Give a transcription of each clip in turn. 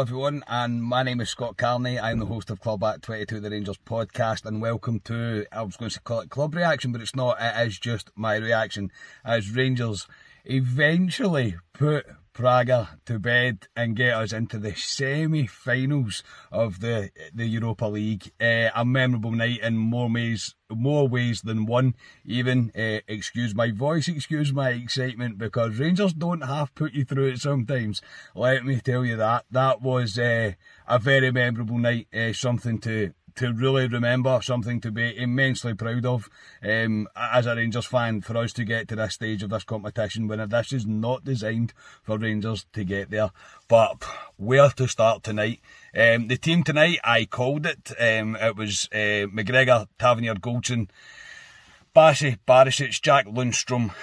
Everyone, and my name is Scott Carney. I'm the host of Club at 22 The Rangers podcast, and welcome to, I was going to call it club reaction, but it's not, it is just my reaction as Rangers eventually put Braga to bed and get us into the semi-finals of the the Europa League. Uh, a memorable night in more ways, more ways than one. Even uh, excuse my voice, excuse my excitement, because Rangers don't half put you through it sometimes. Let me tell you that that was uh, a very memorable night. something to to really remember, something to be immensely proud of um, as a Rangers fan for us to get to this stage of this competition when this is not designed for Rangers to get there. But where to start tonight? Um, the team tonight, I called it. Um, it was uh, McGregor, Tavernier, Goldson, Bassey, Barisic, Jack Lundstram,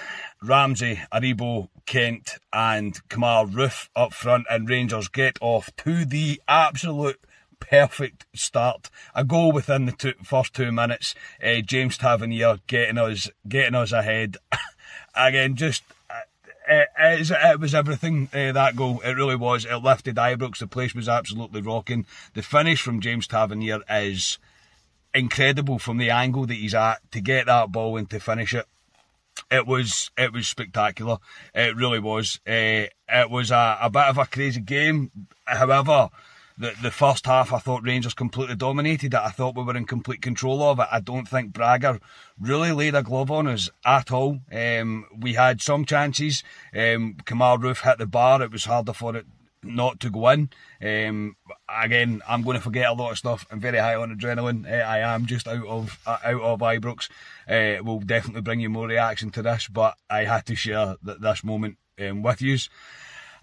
Ramsey, Aribo, Kent, and Kemar Roofe up front, and Rangers get off to the absolute perfect start. A goal within the two, first two minutes. Uh, James Tavernier getting us getting us ahead. Again, just uh, it, it, was everything uh, that goal. It really was. It lifted Ibrox. The place was absolutely rocking. The finish from James Tavernier is incredible from the angle that he's at to get that ball and to finish it. It was it was spectacular. It really was. Uh, it was a, a bit of a crazy game. However, the, the first half, I thought Rangers completely dominated it. I thought we were in complete control of it. I don't think Braga really laid a glove on us at all. Um, we had some chances. Um, Kemar Roofe hit the bar. It was harder for it not to go in. Um, again, I'm going to forget a lot of stuff. I'm very high on adrenaline. Uh, I am just out of uh, out of Ibrox. Uh, we'll definitely bring you more reaction to this, but I had to share th- this moment um, with you.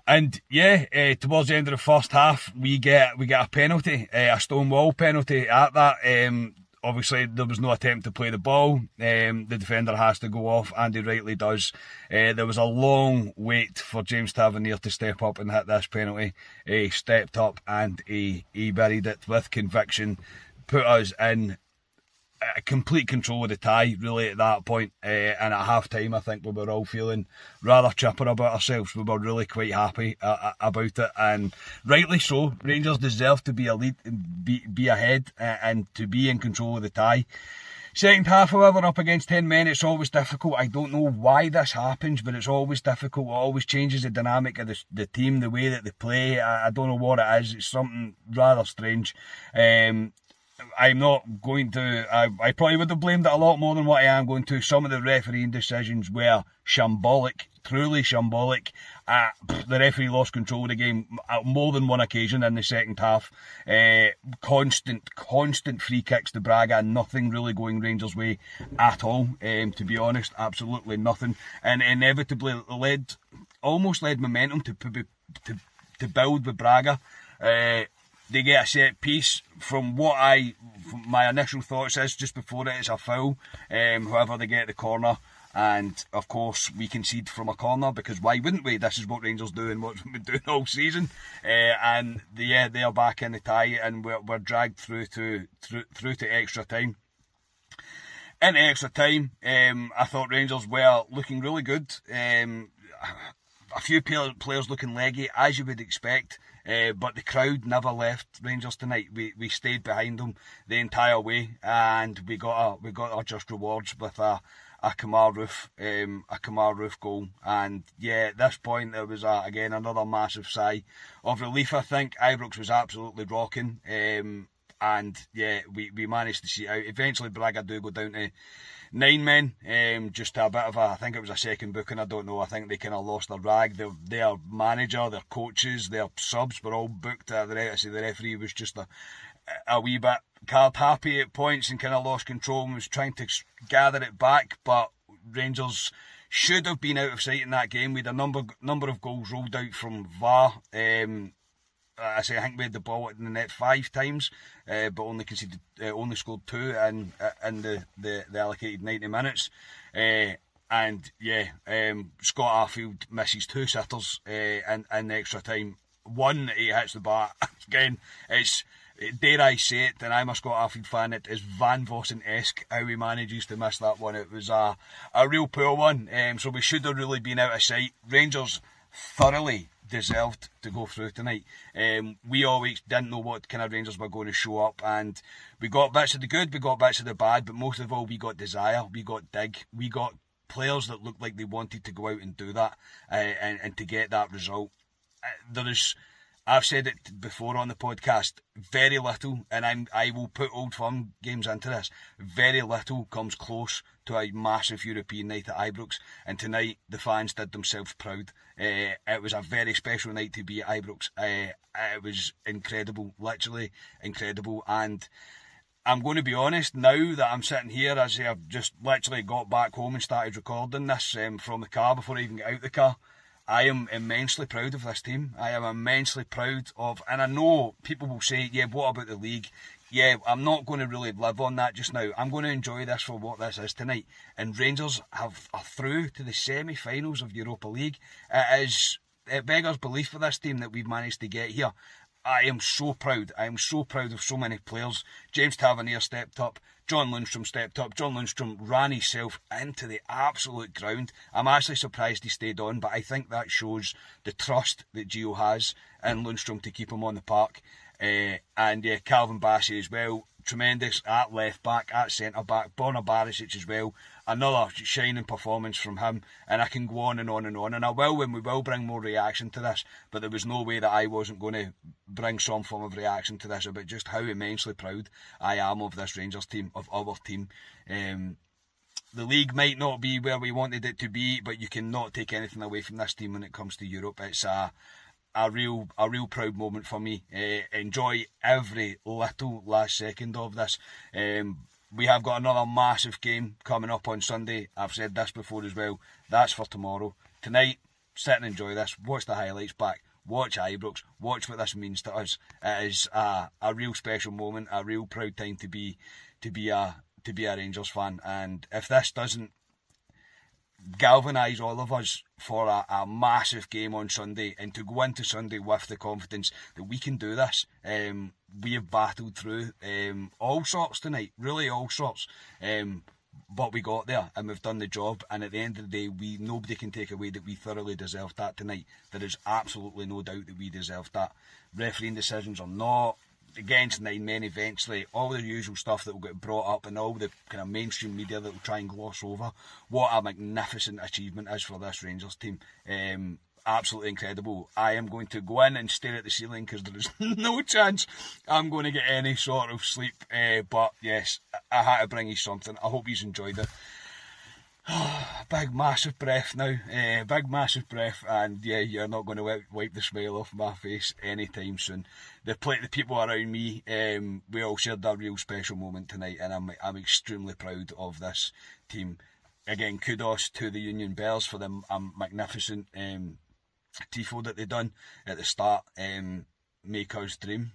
And yeah, uh, towards the end of the first half, we get we get a penalty, uh, a stonewall penalty at that. Um, obviously, there was no attempt to play the ball. Um, the defender has to go off, and he rightly does. Uh, there was a long wait for James Tavernier to step up and hit this penalty. He stepped up and he, he buried it with conviction, put us in uh, complete control of the tie, really, at that point. Uh, and at half time, I think we were all feeling rather chipper about ourselves. We were really quite happy uh, uh about it, and rightly so. Rangers deserve to be a lead, be, be ahead, uh, and to be in control of the tie. Second half, however, up against 10 men, it's always difficult. I don't know why this happens, but it's always difficult. It always changes the dynamic of the, the team, the way that they play. I, I, don't know what it is. It's something rather strange. Um, I'm not going to. I, I, probably would have blamed it a lot more than what I am going to. Some of the refereeing decisions were shambolic, truly shambolic. Uh, the referee lost control of the game at more than one occasion in the second half. Uh, constant, constant free kicks to Braga, nothing really going Rangers' way at all. Um, to be honest, absolutely nothing, and inevitably led, almost led momentum to to to build with Braga. Uh, they get a set piece. From what I, from my initial thoughts is just before it is a foul. Um, however, they get the corner and of course we concede from a corner because why wouldn't we? This is what Rangers do and what we've been doing all season. Uh, and the, yeah, they are back in the tie, and we're, we're dragged through to through through to extra time. In extra time, um, I thought Rangers were looking really good. Um, a few players looking leggy, as you would expect. Uh, but the crowd never left Rangers tonight. We we stayed behind them the entire way, and we got our we got our just rewards with a a Kemar Roofe um, a Kemar Roofe goal. And yeah, at this point there was a, again another massive sigh of relief. I think Ibrox was absolutely rocking. Um, and yeah, we, we managed to see out. Eventually, Braga do go down to nine men, um, just a bit of a, I think it was a second booking, I don't know. I think they kind of lost their rag. Their, their manager, their coaches, their subs were all booked. Uh, the, the referee was just a, a wee bit card happy at points and kind of lost control and was trying to gather it back, but Rangers should have been out of sight in that game. Had a number number of goals rolled out from VAR. Um, I say I think we had the ball in the net five times, uh, but only conceded, uh, only scored two in uh, in the, the, the allocated ninety minutes. Uh, and yeah, um, Scott Arfield misses two sitters uh, in, in extra time. One, he hits the bar again. It's dare I say it, and I'm a Scott Arfield fan, it is Van Vossen esque how he manages to miss that one. It was a, a real poor one, um, so we should have really been out of sight. Rangers thoroughly deserved to go through tonight. Um, we always didn't know what kind of Rangers were going to show up, and we got bits of the good, we got bits of the bad, but most of all, we got desire, we got dig, we got players that looked like they wanted to go out and do that uh, and, and to get that result. Uh, there is I've said it before on the podcast. Very little, and I'm I will put Old Firm games into this. Very little comes close to a massive European night at Ibrox, and tonight the fans did themselves proud. Uh, it was a very special night to be at Ibrox. Uh, it was incredible, literally incredible, and. I'm going to be honest now that I'm sitting here, as I've just literally got back home and started recording this um, from the car before I even get out the car. I am immensely proud of this team. I am immensely proud of, and I know people will say, yeah, what about the league? Yeah, I'm not going to really live on that just now. I'm going to enjoy this for what this is tonight. And Rangers have are through to the semi-finals of Europa League. It is it beggars belief for this team that we've managed to get here. I am so proud. I am so proud of so many players. James Tavernier stepped up. John Lundstram stepped up. John Lundstram ran himself into the absolute ground. I'm actually surprised he stayed on, but I think that shows the trust that Gio has in Lundstram to keep him on the park. Uh, and yeah, Calvin Bassey as well tremendous at left back, at centre back, Borna Barisic as well. Another shining performance from him, and I can go on and on and on. And I will when we will bring more reaction to this, but there was no way that I wasn't going to bring some form of reaction to this about just how immensely proud I am of this Rangers team, of our team. Um, the league might not be where we wanted it to be, but you cannot take anything away from this team when it comes to Europe. It's a a real a real proud moment for me. Uh, enjoy every little last second of this. Um, we have got another massive game coming up on Sunday. I've said this before as well. That's for tomorrow. Tonight, sit and enjoy this. Watch the highlights back. Watch Ibrox. Watch what this means to us. It is a, a real special moment, a real proud time to be to be a to be a Rangers fan. And if this doesn't galvanise all of us for a, a, massive game on Sunday and to go into Sunday with the confidence that we can do this. Um, we have battled through um, all sorts tonight, really all sorts. Um, but we got there and we've done the job. And at the end of the day, we nobody can take away that we thoroughly deserved that tonight. There is absolutely no doubt that we deserved that. Refereeing decisions or not, against nine men eventually, all the usual stuff that will get brought up and all the kind of mainstream media that will try and gloss over. What a magnificent achievement is for this Rangers team. Um, absolutely incredible. I am going to go in and stare at the ceiling because there is no chance I'm going to get any sort of sleep. Uh, but yes, I had to bring you something. I hope you've enjoyed it. big massive breath now, uh, big massive breath, and yeah, you're not going to wipe, the smile off my face anytime soon. The play, the people around me, um, we all shared a real special moment tonight, and I'm I'm extremely proud of this team. Again, kudos to the Union Bears for the um, magnificent um, tifo that they done at the start. Um, make us dream.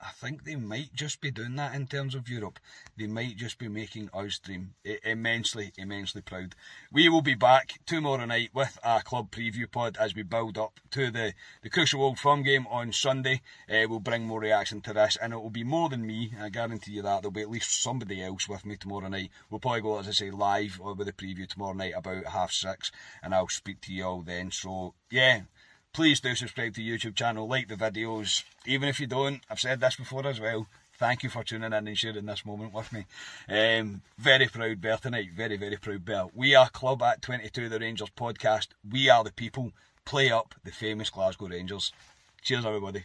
I think they might just be doing that in terms of Europe. They might just be making dream immensely, immensely proud. We will be back tomorrow night with a club preview pod as we build up to the, the crucial Old Firm game on Sunday. Uh, we'll bring more reaction to this, and it will be more than me. I guarantee you that there'll be at least somebody else with me tomorrow night. We'll probably go, as I say, live with the preview tomorrow night about half six, and I'll speak to you all then. So yeah please do subscribe to the YouTube channel, like the videos. Even if you don't, I've said this before as well. Thank you for tuning in and sharing this moment with me. Um, very proud bear tonight. Very, very proud bear. We are Club at 22, the Rangers podcast. We are the people. Play up the famous Glasgow Rangers. Cheers, everybody.